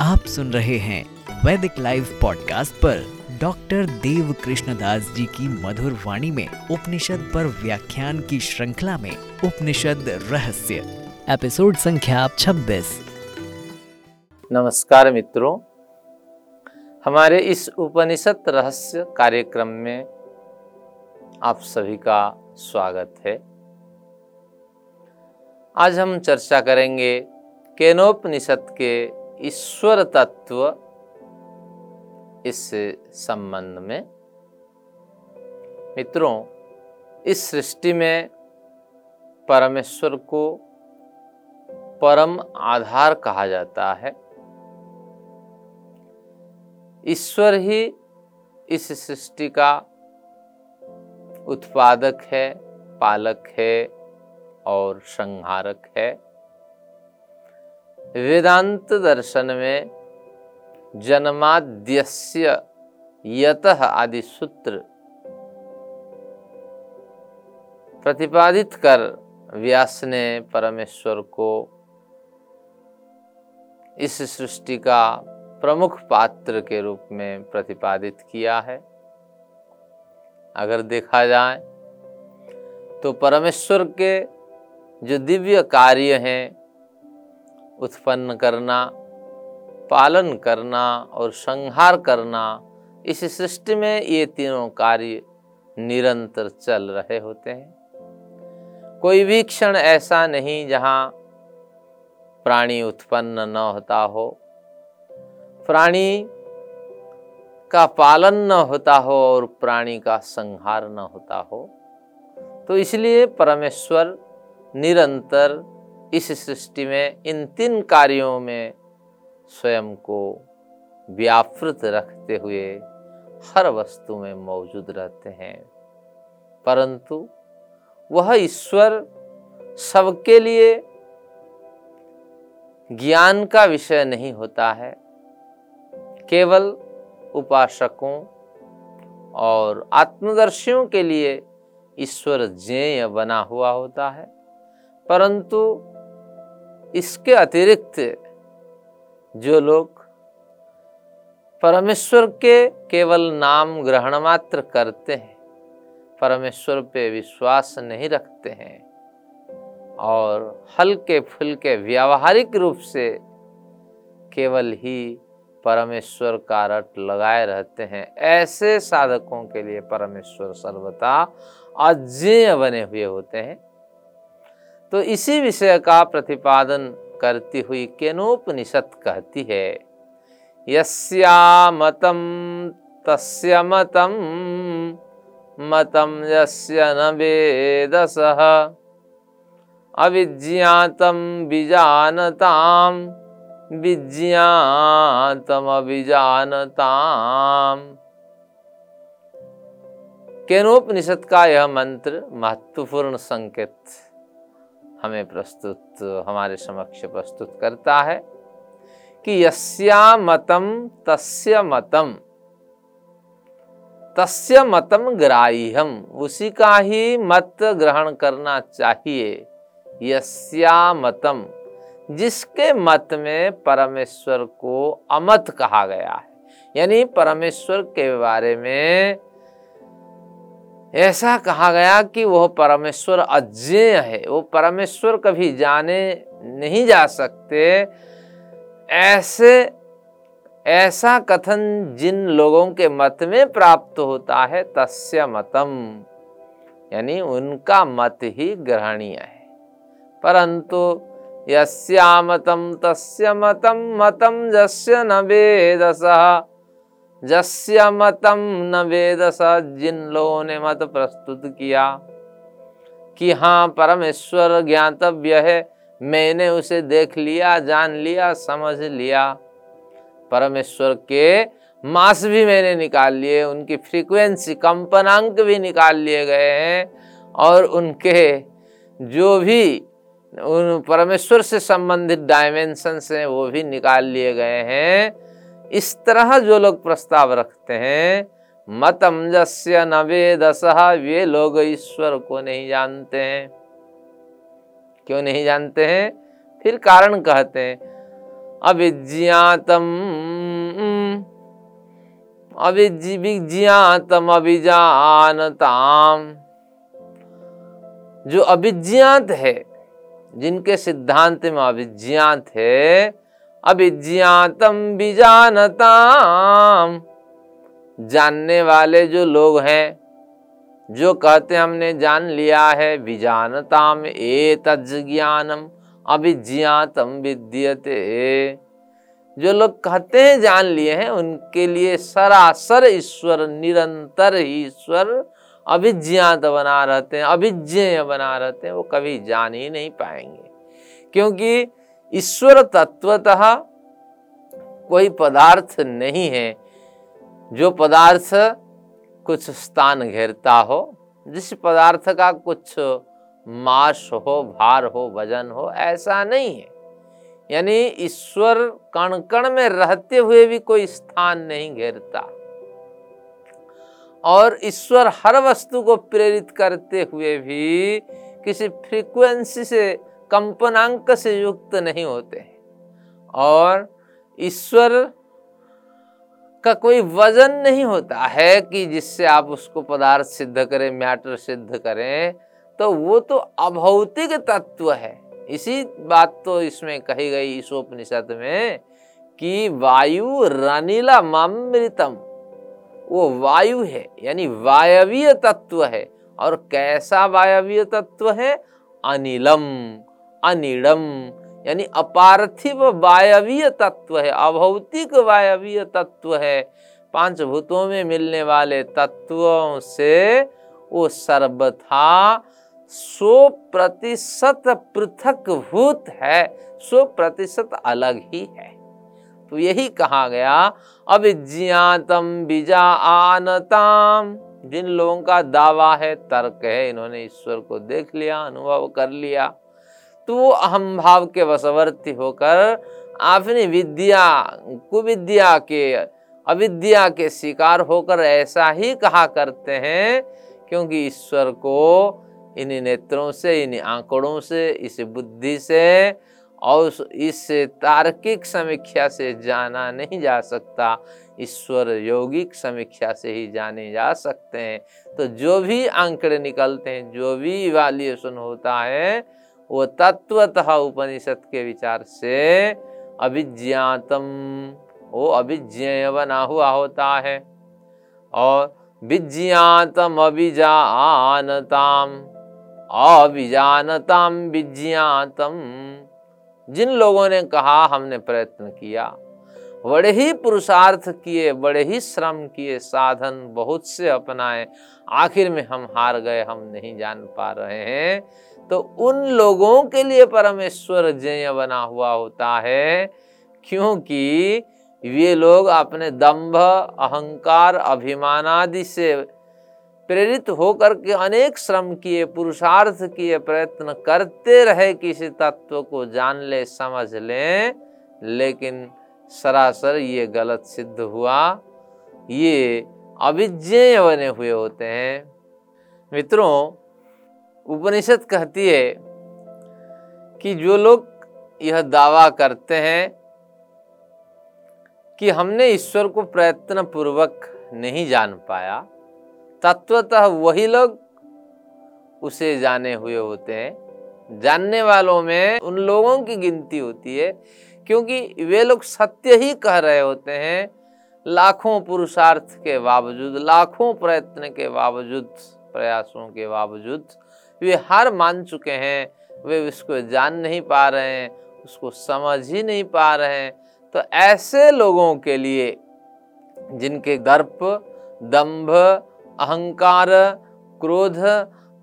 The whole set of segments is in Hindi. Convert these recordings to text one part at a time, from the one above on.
आप सुन रहे हैं वैदिक लाइव पॉडकास्ट पर डॉक्टर देव कृष्णदास जी की मधुर वाणी में उपनिषद पर व्याख्यान की श्रृंखला में उपनिषद रहस्य। एपिसोड संख्या 26 नमस्कार मित्रों हमारे इस उपनिषद रहस्य कार्यक्रम में आप सभी का स्वागत है। आज हम चर्चा करेंगे केनोपनिषद के ईश्वर तत्व इस संबंध में। मित्रों, इस सृष्टि में परमेश्वर को परम आधार कहा जाता है। ईश्वर ही इस सृष्टि का उत्पादक है, पालक है और संहारक है। वेदांत दर्शन में जन्माद्यस्य यतः आदि सूत्र प्रतिपादित कर व्यास ने परमेश्वर को इस सृष्टि का प्रमुख पात्र के रूप में प्रतिपादित किया है। अगर देखा जाए तो परमेश्वर के जो दिव्य कार्य हैं, उत्पन्न करना, पालन करना और संहार करना, इस सृष्टि में ये तीनों कार्य निरंतर चल रहे होते हैं। कोई भी क्षण ऐसा नहीं जहाँ प्राणी उत्पन्न न होता हो। प्राणी का पालन न होता हो और प्राणी का संहार न होता हो तो इसलिए परमेश्वर निरंतर इस सृष्टि में, इन तीन कार्यों में स्वयं को व्यापृत रखते हुए हर वस्तु में मौजूद रहते हैं। परंतु वह ईश्वर सबके लिए ज्ञान का विषय नहीं होता है। केवल उपासकों और आत्मदर्शियों के लिए ईश्वर ज्ञेय बना हुआ होता है। परंतु इसके अतिरिक्त जो लोग परमेश्वर के केवल नाम ग्रहण मात्र करते हैं, परमेश्वर पे विश्वास नहीं रखते हैं और हल्के फुल्के व्यावहारिक रूप से केवल ही परमेश्वर का रट लगाए रहते हैं। ऐसे साधकों के लिए परमेश्वर सर्वथा अज्ञेय बने हुए होते हैं। तो इसी विषय का प्रतिपादन करती हुई केनोपनिषद कहती है, यस्या मतम तस्य मतम मतम यस्य न वेदसः अविज्ञातम विजानताम। विज्ञातम अभिजानताम। केनोपनिषद का यह मंत्र महत्वपूर्ण संकेत हमें प्रस्तुत, हमारे समक्ष प्रस्तुत करता है कि यस्या मतम तस्य मतम तस्य मतम ग्राह्यम। उसी का ही मत ग्रहण करना चाहिए। यस्या मतम जिसके मत में परमेश्वर को अमत कहा गया है। यानी परमेश्वर के बारे में ऐसा कहा गया कि वह परमेश्वर अज्ञेय है। वो परमेश्वर कभी जाने नहीं जा सकते। ऐसे, ऐसा कथन जिन लोगों के मत में प्राप्त होता है, तस्य मतम। यानी उनका मत ही ग्रहणीय है। परंतु यस्यामतम तस्य मतम मतम जस्य न वेदस। जस्य मतम न जिन लोगों ने मत प्रस्तुत किया। कि हाँ परमेश्वर ज्ञातव्य है, मैंने उसे देख लिया, जान लिया, समझ लिया। परमेश्वर के मास भी मैंने निकाल लिए, उनकी फ्रीक्वेंसी कंपनांक भी निकाल लिए गए हैं, और उनके जो भी उन परमेश्वर से संबंधित डायमेंशंस हैं, वो भी निकाल लिए गए हैं। इस तरह जो लोग प्रस्ताव रखते हैं मतम जस्य नवेदस वे लोग ईश्वर को नहीं जानते हैं। क्यों नहीं जानते हैं? फिर कारण कहते हैं। अविज्ञातम अविज्ञातम अभिजानताम। जो अभिज्ञात है जिनके सिद्धांत में अभिज्ञात है अभिज्ञातम बिजानताम। जानने वाले जो लोग हैं, जो कहते हमने जान लिया है विजानताम ए तज्ञानम अभिज्ञातम विद्यते। जो लोग कहते हैं, जान लिए हैं, उनके लिए सरासर ईश्वर, निरंतर ही ईश्वर अभिज्ञात बना रहते हैं, अभिज्ञेय बना रहते हैं, वो कभी जान ही नहीं पाएँगे। क्योंकि ईश्वर तत्वतः कोई पदार्थ नहीं है, जो पदार्थ कुछ स्थान घेरता हो, जिस पदार्थ का कुछ मास हो, भार हो, वज़न हो, ऐसा नहीं है। यानी ईश्वर कण कण में रहते हुए भी कोई स्थान नहीं घेरता। और ईश्वर हर वस्तु को प्रेरित करते हुए भी किसी फ्रीक्वेंसी से, कंपनांक से युक्त नहीं होते और ईश्वर का कोई वज़न नहीं होता है कि जिससे आप उसको पदार्थ सिद्ध करें मैटर सिद्ध करें तो वो तो अभौतिक तत्व है। इसी बात तो इसमें कही गई उपनिषद में कि वायु रनीला ममृतम वो वायु है, यानी वायवीय तत्व है। और कैसा वायवीय तत्व है? अनिलम, अनिडम, यानी अपार्थिव वायवीय तत्व है, अभौतिक वायवीय तत्व है। पाँच भूतों में मिलने वाले तत्वों से वो सर्वथा सौ प्रतिशत पृथक भूत है, सौ प्रतिशत अलग ही है। तो यही कहा गया। अविज्ञातम बीजा आनताम जिन लोगों का दावा है, तर्क है, इन्होंने ईश्वर को देख लिया, अनुभव कर लिया। तो वो अहम भाव के वशवर्ती होकर अपनी विद्या, कुविद्या के, अविद्या के शिकार होकर ऐसा ही कहा करते हैं, क्योंकि ईश्वर को इन नेत्रों से इन आंकड़ों से, इस बुद्धि से और इस तार्किक समीक्षा से जाना नहीं जा सकता। ईश्वर यौगिक समीक्षा से ही जाने जा सकते हैं। तो जो भी आंकड़े निकलते हैं, जो भी इवाल्यूशन होता है, वो तत्वतः उपनिषद के विचार से अभिज्ञातम, वो अभिज्ञेय बना हुआ होता है। और विज्ञातम अभिजानताम अभिजानताम विज्ञातम। जिन लोगों ने कहा, हमने प्रयत्न किया। बड़े ही पुरुषार्थ किए, बड़े ही श्रम किए, साधन बहुत से अपनाए। आखिर में हम हार गए, हम नहीं जान पा रहे हैं। तो उन लोगों के लिए परमेश्वर जय बना हुआ होता है, क्योंकि ये लोग अपने दंभ अहंकार, अभिमान आदि से प्रेरित होकर के अनेक श्रम किए, पुरुषार्थ किए प्रयत्न करते रहे किसी तत्व को जान ले, समझ लें। लेकिन सरासर ये गलत सिद्ध हुआ। ये अभिज्ञेय बने हुए होते हैं। मित्रों, उपनिषद कहती है कि जो लोग यह दावा करते हैं कि हमने ईश्वर को प्रयत्न पूर्वक नहीं जान पाया तत्वतः वही लोग उसे जाने हुए होते हैं। जानने वालों में उन लोगों की गिनती होती है, क्योंकि वे लोग सत्य ही कह रहे होते हैं, लाखों पुरुषार्थ के बावजूद, लाखों प्रयत्न के बावजूद, प्रयासों के बावजूद, वे हार मान चुके हैं। वे उसको जान नहीं पा रहे हैं, उसको समझ ही नहीं पा रहे हैं। तो ऐसे लोगों के लिए, जिनके दर्प, दंभ अहंकार, क्रोध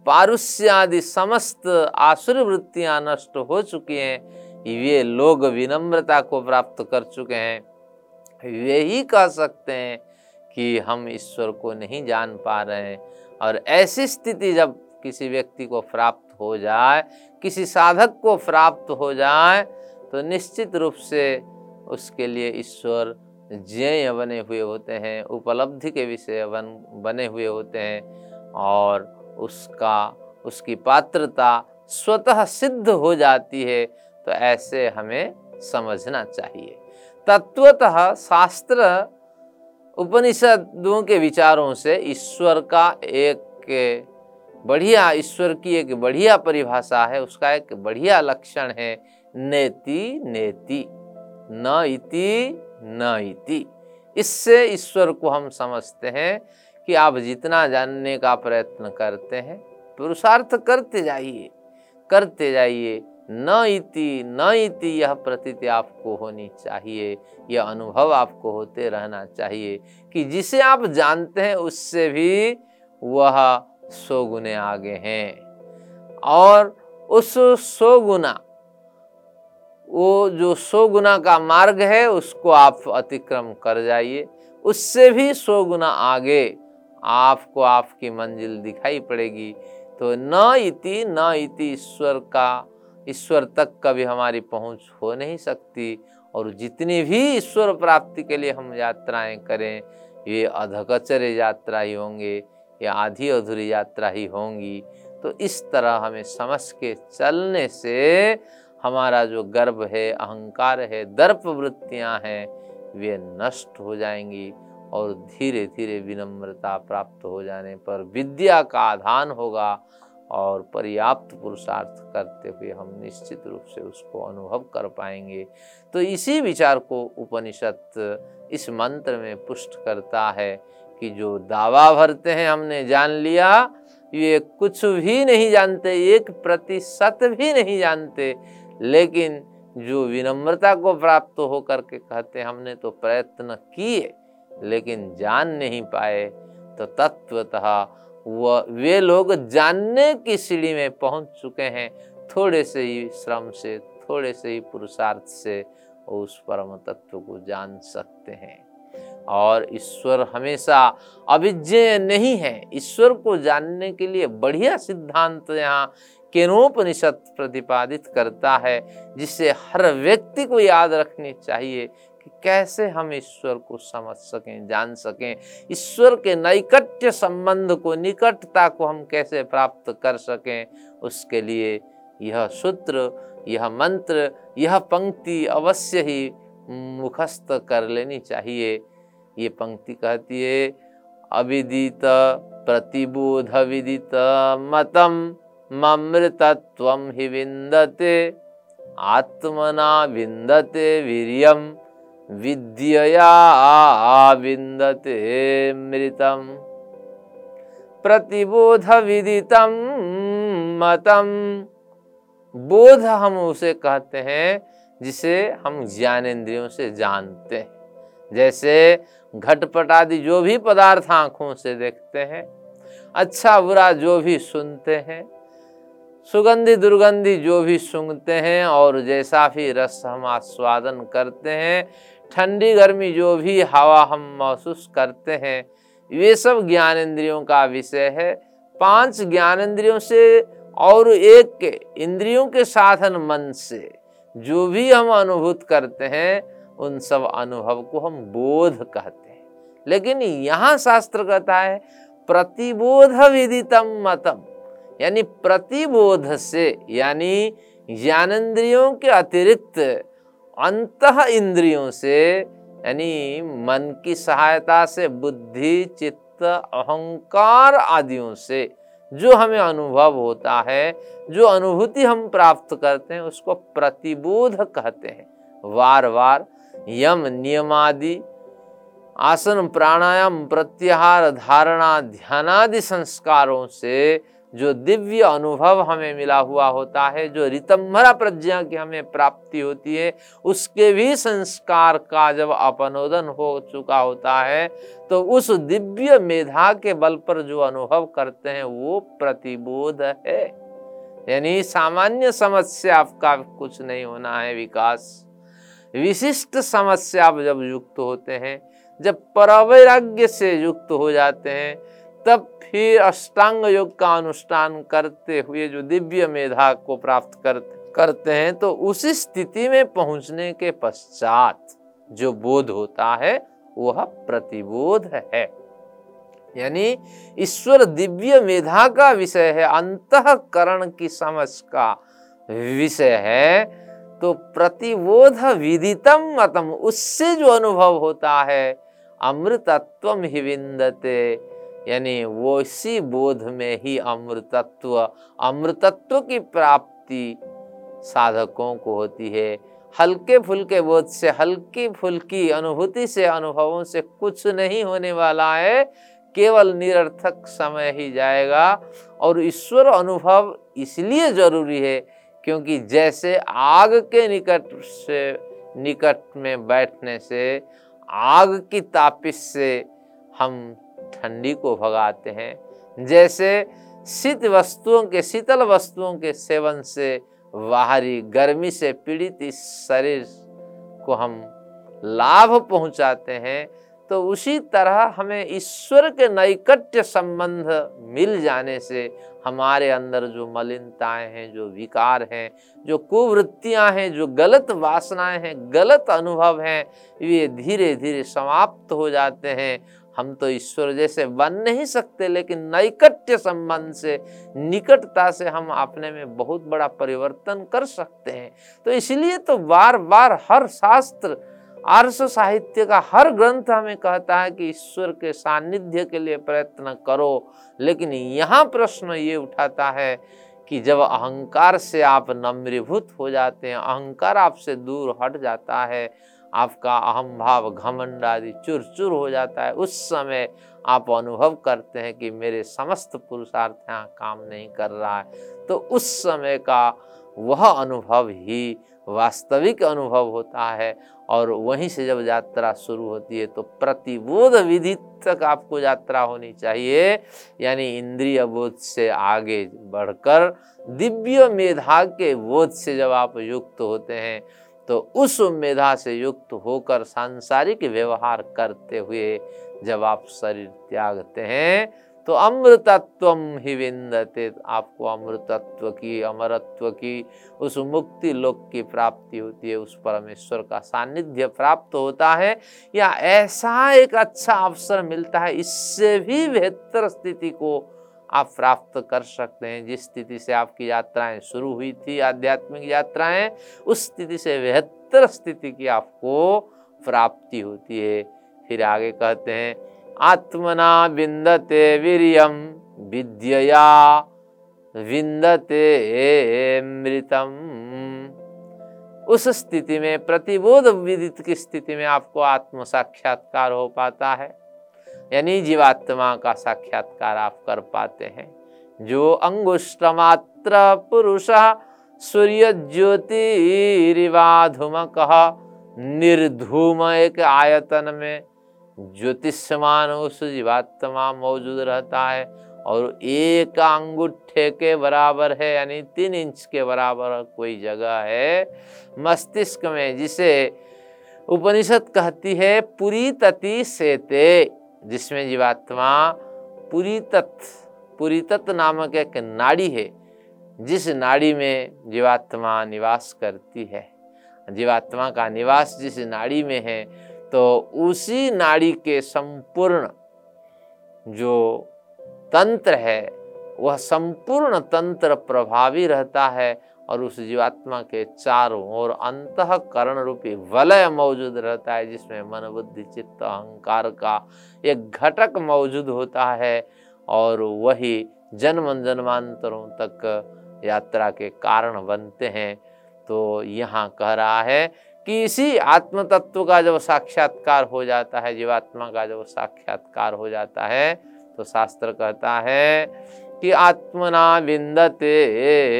पारुष्य आदि समस्त आसुर वृत्तियाँ नष्ट हो चुकी हैं। ये लोग विनम्रता को प्राप्त कर चुके हैं। वे ही कह सकते हैं कि हम ईश्वर को नहीं जान पा रहे हैं। और ऐसी स्थिति जब किसी व्यक्ति को प्राप्त हो जाए, किसी साधक को प्राप्त हो जाए तो निश्चित रूप से उसके लिए ईश्वर ज्ञेय बने हुए होते हैं, उपलब्धि के विषय बन, बने हुए होते हैं और उसका, उसकी पात्रता स्वतः सिद्ध हो जाती है तो ऐसे हमें समझना चाहिए। तत्वतः शास्त्र उपनिषदों के विचारों से ईश्वर का एक बढ़िया, ईश्वर की एक बढ़िया परिभाषा है, उसका एक बढ़िया लक्षण है, नेति नेति, न इति न इति इससे ईश्वर को हम समझते हैं कि आप जितना जानने का प्रयत्न करते हैं, पुरुषार्थ करते जाइए करते जाइए। न इति न इति यह प्रतीति आपको होनी चाहिए, यह अनुभव आपको होते रहना चाहिए कि जिसे आप जानते हैं उससे भी वह सौ गुने आगे हैं। और उस सौ गुना वो जो सौ गुना का मार्ग है, उसको आप अतिक्रम कर जाइए। उससे भी सौ गुना आगे आपको आपकी मंजिल दिखाई पड़ेगी। तो न इति न इति ईश्वर का, ईश्वर तक कभी हमारी पहुँच हो नहीं सकती। और जितनी भी ईश्वर प्राप्ति के लिए हम यात्राएँ करें, ये अधकचर यात्रा ही होंगे, या आधी अधूरी यात्रा ही होंगी। तो इस तरह हमें समझ के चलने से हमारा जो गर्भ है, अहंकार है दर्प वृत्तियाँ हैं, वे नष्ट हो जाएँगी और धीरे धीरे विनम्रता प्राप्त हो जाने पर विद्या का आधान होगा और पर्याप्त पुरुषार्थ करते हुए हम निश्चित रूप से उसको अनुभव कर पाएँगे। तो इसी विचार को उपनिषद इस मंत्र में पुष्ट करता है कि जो दावा भरते हैं, हमने जान लिया, ये कुछ भी नहीं जानते, एक प्रतिशत भी नहीं जानते। लेकिन जो विनम्रता को प्राप्त हो करके कहते हमने तो प्रयत्न किए, लेकिन जान नहीं पाए तो तत्वतः वह वे लोग जानने की सीढ़ी में पहुँच चुके हैं। थोड़े से ही श्रम से, थोड़े से ही पुरुषार्थ से उस परम तत्व को जान सकते हैं। और ईश्वर हमेशा अभिज्ञ नहीं है। ईश्वर को जानने के लिए बढ़िया सिद्धांत यहाँ केनोपनिषद प्रतिपादित करता है, जिससे हर व्यक्ति को याद रखनी चाहिए कि कैसे हम ईश्वर को समझ सकें, जान सकें। ईश्वर के नैकट्य संबंध को, निकटता को हम कैसे प्राप्त कर सकें, उसके लिए यह सूत्र, यह मंत्र, यह पंक्ति अवश्य ही मुखस्त कर लेनी चाहिए। ये पंक्ति कहती है, अविदित प्रतिबोध विदित मतम। ममृतत्व ही विंदते आत्मना विंदते वीरियम विद्यया विंदते मृतम। प्रतिबोध विदितम मतम। बोध हम उसे कहते हैं, जिसे हम ज्ञानेन्द्रियों से जानते हैं। जैसे घटपट आदि जो भी पदार्थ आँखों से देखते हैं अच्छा बुरा जो भी सुनते हैं सुगंधि दुर्गंधि जो भी सुनते हैं और जैसा भी रस हम आस्वादन करते हैं, ठंडी गर्मी जो भी हवा हम महसूस करते हैं, ये सब ज्ञानेन्द्रियों का विषय है। पाँच ज्ञानेन्द्रियों से और एक इंद्रियों के साधन मन से जो भी हम अनुभूत करते हैं, उन सब अनुभव को हम बोध कहते हैं। लेकिन यहाँ शास्त्र कहता है, प्रतिबोध विदितम मतम। यानी प्रतिबोध से, यानी ज्ञानेन्द्रियों के अतिरिक्त अंत इंद्रियों से, यानी मन की सहायता से, बुद्धि, चित्त, अहंकार आदियों से जो हमें अनुभव होता है, जो अनुभूति हम प्राप्त करते हैं, उसको प्रतिबोध कहते हैं। वार वार यम नियमादि, आसन प्राणायाम, प्रत्याहार, धारणा, ध्यानादि संस्कारों से जो दिव्य अनुभव हमें मिला हुआ होता है, जो रितंभरा प्रज्ञा की हमें प्राप्ति होती है, उसके भी संस्कार का जब अपनोदन हो चुका होता है तो उस दिव्य मेधा के बल पर जो अनुभव करते हैं, वो प्रतिबोध है। यानी सामान्य समस्या आपका कुछ नहीं होना है विकास। विशिष्ट समस्या आप जब युक्त होते हैं, जब परवैराग्य से युक्त हो जाते हैं तब फिर अष्टांग योग का अनुष्ठान करते हुए जो दिव्य मेधा को प्राप्त कर, करते हैं तो उसी स्थिति में पहुँचने के पश्चात जो बोध होता है वह प्रतिबोध है। यानी ईश्वर दिव्य मेधा का विषय है अंतकरण की समझ का विषय है तो प्रतिबोध विदितम मतम उससे जो अनुभव होता है अमृतत्व ही विंदते। यानी वो इसी बोध में ही अमृतत्व अमृतत्व की प्राप्ति साधकों को होती है। हल्के फुल्के बोध से हल्की फुल्की अनुभूति से, अनुभवों से कुछ नहीं होने वाला है। केवल निरर्थक समय ही जाएगा और ईश्वर अनुभव इसलिए ज़रूरी है क्योंकि जैसे आग के निकट से, निकट में बैठने से, आग की तापिश से हम ठंडी को भगाते हैं। जैसे शीत वस्तुओं के, शीतल वस्तुओं के सेवन से बाहरी गर्मी से पीड़ित इस शरीर को हम लाभ पहुंचाते हैं तो उसी तरह हमें ईश्वर के नैकट्य संबंध मिल जाने से हमारे अंदर जो मलिनताएँ हैं, जो विकार हैं, जो कुवृत्तियाँ हैं, जो गलत वासनाएँ हैं, गलत अनुभव हैं, ये धीरे धीरे समाप्त हो जाते हैं। हम तो ईश्वर जैसे बन नहीं सकते, लेकिन नैकट्य संबंध से, निकटता से हम अपने में बहुत बड़ा परिवर्तन कर सकते हैं। तो इसलिए तो बार बार हर शास्त्र आर्ष साहित्य का हर ग्रंथ हमें कहता है कि ईश्वर के सानिध्य के लिए प्रयत्न करो। लेकिन यहाँ प्रश्न ये उठाता है कि जब अहंकार से आप नम्रीभूत हो जाते हैं, अहंकार आपसे दूर हट जाता है आपका अहम भाव घमंड आदि चुर चुर हो जाता है। उस समय आप अनुभव करते हैं कि मेरे समस्त पुरुषार्थ यहाँ काम नहीं कर रहा है। तो उस समय का वह अनुभव ही वास्तविक अनुभव होता है और वहीं से जब यात्रा शुरू होती है तो प्रतिबोध विधि तक आपको यात्रा होनी चाहिए। यानी इंद्रिय बोध से आगे बढ़कर दिव्य मेधा के बोध से जब आप युक्त होते हैं तो उस मेधा से युक्त होकर सांसारिक व्यवहार करते हुए जब आप शरीर त्यागते हैं तो अमृतत्व ही विंदते। आपको अमृतत्व की, अमरत्व की, उस मुक्ति लोक की प्राप्ति होती है, उस परमेश्वर का सानिध्य प्राप्त होता है। या ऐसा एक अच्छा अवसर मिलता है, इससे भी बेहतर स्थिति को आप प्राप्त कर सकते हैं। जिस स्थिति से आपकी यात्राएँ शुरू हुई थी, आध्यात्मिक यात्राएँ, उस स्थिति से बेहतर स्थिति की आपको प्राप्ति होती है। फिर आगे कहते हैं, आत्मना बिंदते वीरियम विद्यया विंदते मृतम उस स्थिति में प्रतिबोध विदित की स्थिति में आपको आत्म साक्षात्कार हो पाता है। यानी जीवात्मा का साक्षात्कार आप कर पाते हैं। जो अंगुष्ट मात्र पुरुष सूर्य ज्योतिरिवाधुम कह निर्धूम एक आयतन में ज्योतिषमान उस जीवात्मा मौजूद रहता है और एक अंगूठे के बराबर है, यानी तीन इंच के बराबर कोई जगह है मस्तिष्क में, जिसे उपनिषद कहती है पूरी तति सेते। जिसमें जीवात्मा पूरी तत्व पूरी तत्व नामक एक नाड़ी है, जिस नाड़ी में जीवात्मा निवास करती है। जीवात्मा का निवास जिस नाड़ी में है तो उसी नाड़ी के संपूर्ण जो तंत्र है, वह संपूर्ण तंत्र प्रभावी रहता है और उस जीवात्मा के चारों ओर अंतकरण रूपी वलय मौजूद रहता है, जिसमें मन, बुद्धि, चित्त, अहंकार का एक घटक मौजूद होता है और वही जन्म जन्मांतरों तक यात्रा के कारण बनते हैं। तो यहाँ कह रहा है कि इसी आत्म तत्व का जब साक्षात्कार हो जाता है, जीवात्मा का जब साक्षात्कार हो जाता है तो शास्त्र कहता है कि आत्मना विंदते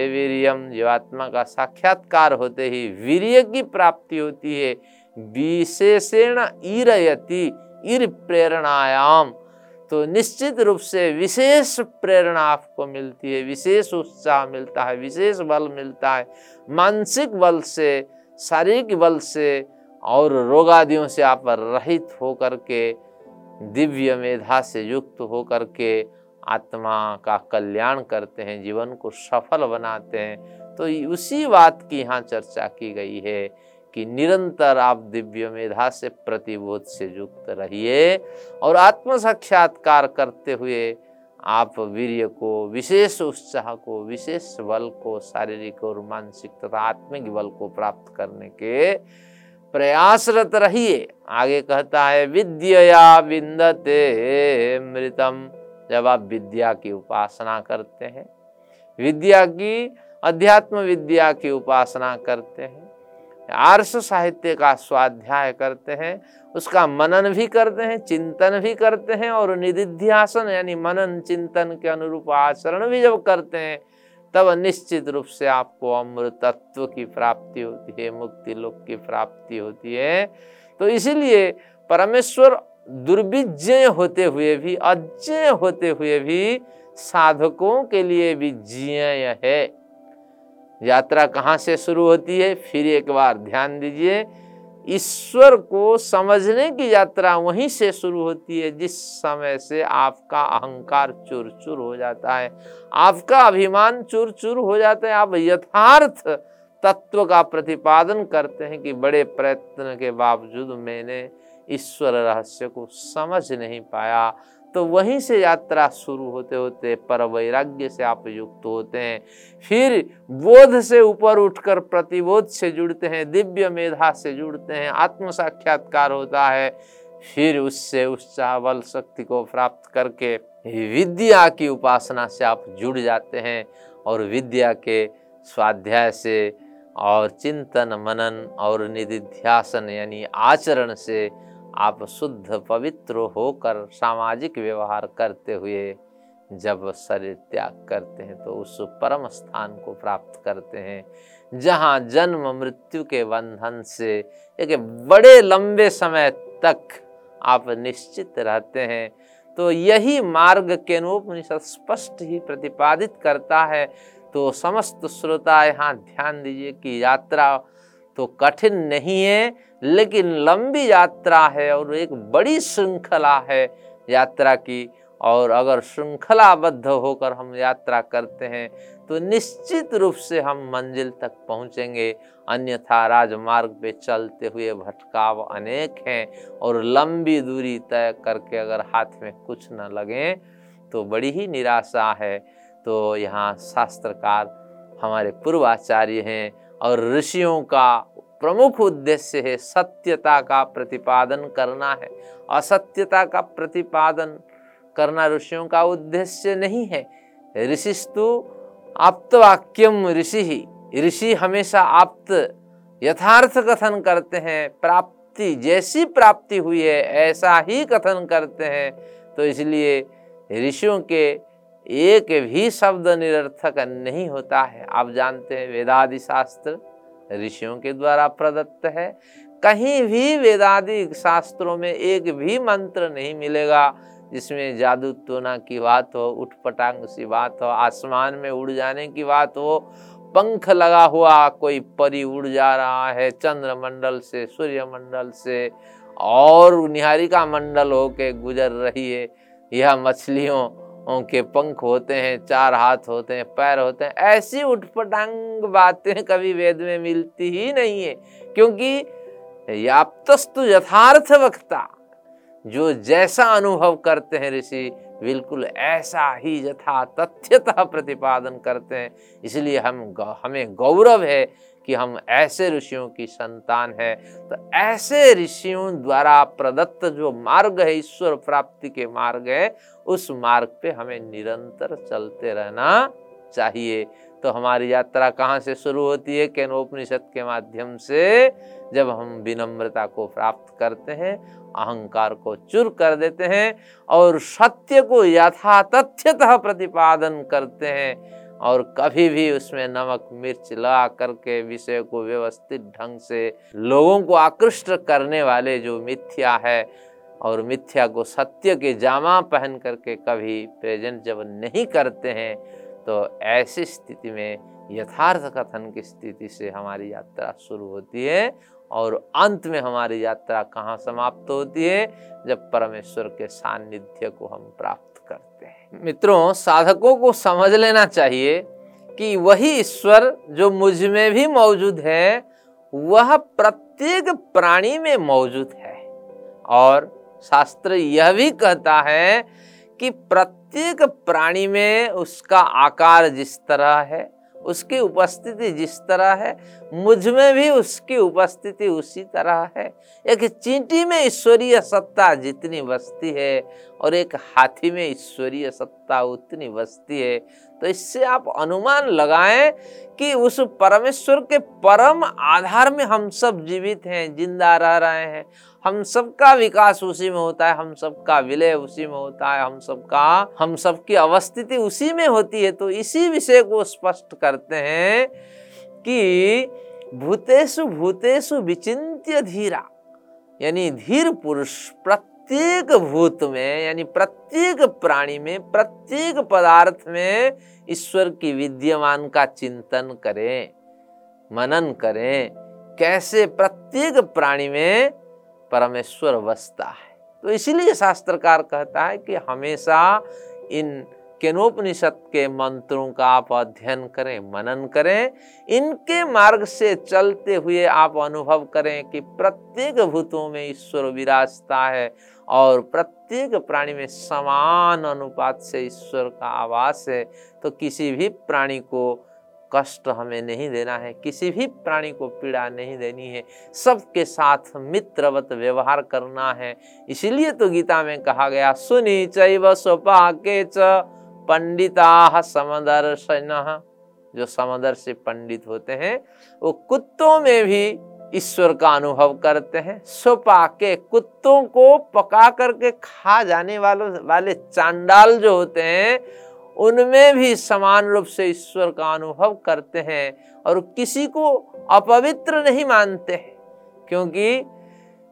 वीरियम। जीवात्मा का साक्षात्कार होते ही वीर्य की प्राप्ति होती है। विशेषण ईरयति ईर प्रेरणायाम तो निश्चित रूप से विशेष प्रेरणा आपको मिलती है, विशेष उत्साह मिलता है, विशेष बल मिलता है। मानसिक बल से, शारीरिक बल से और रोगादियों से आप रहित होकर के, दिव्य मेधा से युक्त होकर के आत्मा का कल्याण करते हैं, जीवन को सफल बनाते हैं। तो उसी बात की यहाँ चर्चा की गई है कि निरंतर आप दिव्य मेधा से प्रतिबोध से युक्त रहिए और आत्म साक्षात्कार करते हुए आप वीर्य को, विशेष उत्साह को, विशेष बल को, शारीरिक और मानसिक तथा आत्मिक बल को प्राप्त करने के प्रयासरत रहिए। आगे कहता है विद्या विंदते मृतम। जब आप विद्या की उपासना करते हैं, विद्या की, अध्यात्म विद्या की उपासना करते हैं, आर्ष साहित्य का स्वाध्याय करते हैं, उसका मनन भी करते हैं, चिंतन भी करते हैं और निधिध्यासन यानी मनन चिंतन के अनुरूप आचरण भी जब करते हैं, तब निश्चित रूप से आपको अमृतत्व की प्राप्ति होती है, मुक्ति लोक की प्राप्ति होती है। तो इसीलिए परमेश्वर दुर्विजय होते हुए भी, अजय होते हुए भी साधकों के लिए भी जिय है। यात्रा कहाँ से शुरू होती है? फिर एक बार ध्यान दीजिए, ईश्वर को समझने की यात्रा वहीं से शुरू होती है, जिस समय से आपका अहंकार चूर चूर हो जाता है। आपका अभिमान चूर चूर हो जाता है। आप यथार्थ तत्व का प्रतिपादन करते हैं कि बड़े प्रयत्न के बावजूद मैंने ईश्वर रहस्य को समझ नहीं पाया। तो वहीं से यात्रा शुरू होते होते पर वैराग्य से आप युक्त होते हैं। फिर बोध से ऊपर उठकर प्रतिबोध से जुड़ते हैं, दिव्य मेधा से जुड़ते हैं आत्म साक्षात्कार होता है। फिर उससे उस चावल शक्ति को प्राप्त करके विद्या की उपासना से आप जुड़ जाते हैं और विद्या के स्वाध्याय से और चिंतन मनन और निधिध्यासन यानी आचरण से आप शुद्ध पवित्र होकर सामाजिक व्यवहार करते हुए जब शरीर त्याग करते हैं तो उस परम स्थान को प्राप्त करते हैं, जहाँ जन्म मृत्यु के बंधन से एक बड़े लंबे समय तक आप निश्चित रहते हैं। तो यही मार्ग के अनुपनिषद स्पष्ट ही प्रतिपादित करता है। तो समस्त श्रोता यहाँ ध्यान दीजिए कि यात्रा तो कठिन नहीं है, लेकिन लंबी यात्रा है और एक बड़ी श्रृंखला है यात्रा की। और अगर श्रृंखलाबद्ध होकर हम यात्रा करते हैं तो निश्चित रूप से हम मंजिल तक पहुँचेंगे। अन्यथा राजमार्ग पे चलते हुए भटकाव अनेक हैं और लंबी दूरी तय करके अगर हाथ में कुछ न लगे तो बड़ी ही निराशा है। तो यहाँ शास्त्रकार हमारे पूर्वाचार्य हैं और ऋषियों का प्रमुख उद्देश्य है सत्यता का प्रतिपादन करना है। असत्यता का प्रतिपादन करना ऋषियों का उद्देश्य नहीं है। ऋषिस्तु आप्तवाक्यम ऋषि ही। ऋषि हमेशा आप्त, यथार्थ कथन करते हैं। प्राप्ति जैसी प्राप्ति हुई है, ऐसा ही कथन करते हैं। तो इसलिए ऋषियों के एक भी शब्द निरर्थक नहीं होता है। आप जानते हैं वेदादि शास्त्र ऋषियों के द्वारा प्रदत्त है। कहीं भी वेदादि शास्त्रों में एक भी मंत्र नहीं मिलेगा, जिसमें जादू टोना की बात हो उठ पटांग सी बात हो, आसमान में उड़ जाने की बात हो, पंख लगा हुआ कोई परी उड़ जा रहा है चंद्र मंडल से सूर्य मंडल से, और निहारिका मंडल होके गुजर रही है। यह मछलियों के पंख होते हैं, चार हाथ होते हैं, पैर होते हैं, ऐसी उठपटांग बातें कभी वेद में मिलती ही नहीं है, क्योंकि याप्तस्तु यथार्थ वक्ता, जो जैसा अनुभव करते हैं ऋषि, बिल्कुल ऐसा ही यथा तथ्यतः प्रतिपादन करते हैं, इसलिए हम हमें गौरव है कि हम ऐसे ऋषियों की संतान है तो ऐसे ऋषियों द्वारा प्रदत्त जो मार्ग है, ईश्वर प्राप्ति के मार्ग है, उस मार्ग पे हमें निरंतर चलते रहना चाहिए। तो हमारी यात्रा कहाँ से शुरू होती है? केनोपनिषद के माध्यम से, जब हम विनम्रता को प्राप्त करते हैं, अहंकार को चुर कर देते हैं, और सत्य को यथा तथ्यतः प्रतिपादन करते हैं और कभी भी उसमें नमक, मिर्च लगा करके विषय को व्यवस्थित ढंग से लोगों को आकृष्ट करने वाले जो मिथ्या है और मिथ्या को सत्य के जामा पहन करके कभी प्रेजेंट जब नहीं करते हैं तो ऐसी स्थिति में यथार्थ कथन की स्थिति से हमारी यात्रा शुरू होती है और अंत में हमारी यात्रा कहाँ समाप्त होती है? जब परमेश्वर के सान्निध्य को हम प्राप्त मित्रों, साधकों को समझ लेना चाहिए कि वही ईश्वर जो मुझमें भी मौजूद है, वह प्रत्येक प्राणी में मौजूद है। और शास्त्र यह भी कहता है कि प्रत्येक प्राणी में उसका आकार जिस तरह है, उसकी उपस्थिति जिस तरह है, मुझमें भी उसकी उपस्थिति उसी तरह है। एक चींटी में ईश्वरीय सत्ता जितनी बसती है और एक हाथी में ईश्वरीय सत्ता उतनी बसती है तो इससे आप अनुमान लगाएँ कि उस परमेश्वर के परम आधार में हम सब जीवित हैं, ज़िंदा रह रहे हैं। हम सबका विकास उसी में होता है, हम सबका विलय उसी में होता है, हम सबका, हम सबकी अवस्थिति उसी में होती है। तो इसी विषय को स्पष्ट करते हैं कि भूतेषु भूतेषु विचिंत्य धीरा, यानी धीर पुरुष प्रत्येक भूत में, यानी प्रत्येक प्राणी में, प्रत्येक पदार्थ में ईश्वर की विद्यमान का चिंतन करें, मनन करें, कैसे प्रत्येक प्राणी में परमेश्वर बसता है। तो इसीलिए शास्त्रकार कहता है कि हमेशा इन केनोपनिषद के मंत्रों का आप अध्ययन करें, मनन करें, इनके मार्ग से चलते हुए आप अनुभव करें कि प्रत्येक भूतों में ईश्वर विराजता है और प्रत्येक प्राणी में समान अनुपात से ईश्वर का आवास है तो किसी भी प्राणी को कष्ट हमें नहीं देना है, किसी भी प्राणी को पीड़ा नहीं देनी है, सबके साथ मित्रवत व्यवहार करना है। इसीलिए तो गीता में कहा गया, सुनी चैव के च पंडिता समदर्शन। जो समदर्शी पंडित होते हैं, वो कुत्तों में भी ईश्वर का अनुभव करते हैं सोपा के कुत्तों को पका करके खा जाने वालों, वाले चांडाल जो होते हैं, उनमें भी समान रूप से ईश्वर का अनुभव करते हैं और किसी को अपवित्र नहीं मानते हैं, क्योंकि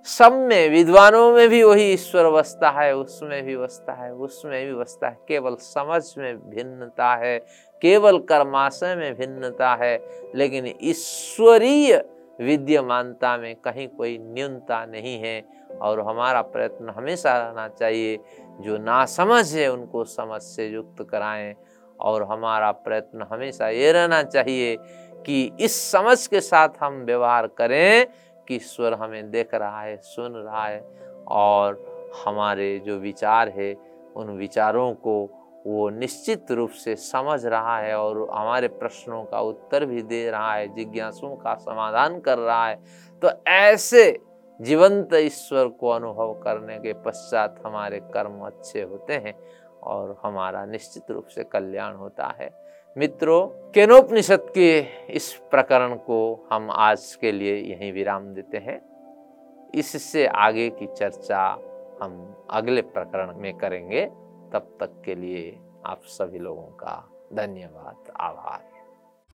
सब में, विद्वानों में भी वही ईश्वर बसता है, उसमें भी बसता है, उसमें भी बसता है, केवल समझ में भिन्नता है, केवल कर्माशय में भिन्नता है, लेकिन ईश्वरीय विद्यमानता में कहीं कोई न्यूनता नहीं है और हमारा प्रयत्न हमेशा रहना चाहिए। जो ना समझ है, उनको समझ से युक्त कराएँ और हमारा प्रयत्न हमेशा ये रहना चाहिए कि इस समझ के साथ हम व्यवहार करें कि ईश्वर हमें देख रहा है, सुन रहा है और हमारे जो विचार है, उन विचारों को वो निश्चित रूप से समझ रहा है और हमारे प्रश्नों का उत्तर भी दे रहा है, जिज्ञासुओं का समाधान कर रहा है। तो ऐसे जीवंत ईश्वर को अनुभव करने के पश्चात हमारे कर्म अच्छे होते हैं और हमारा निश्चित रूप से कल्याण होता है। मित्रों, केनोपनिषद के इस प्रकरण को हम आज के लिए यहीं विराम देते हैं। इससे आगे की चर्चा हम अगले प्रकरण में करेंगे। तब तक के लिए आप सभी लोगों का धन्यवाद आभार।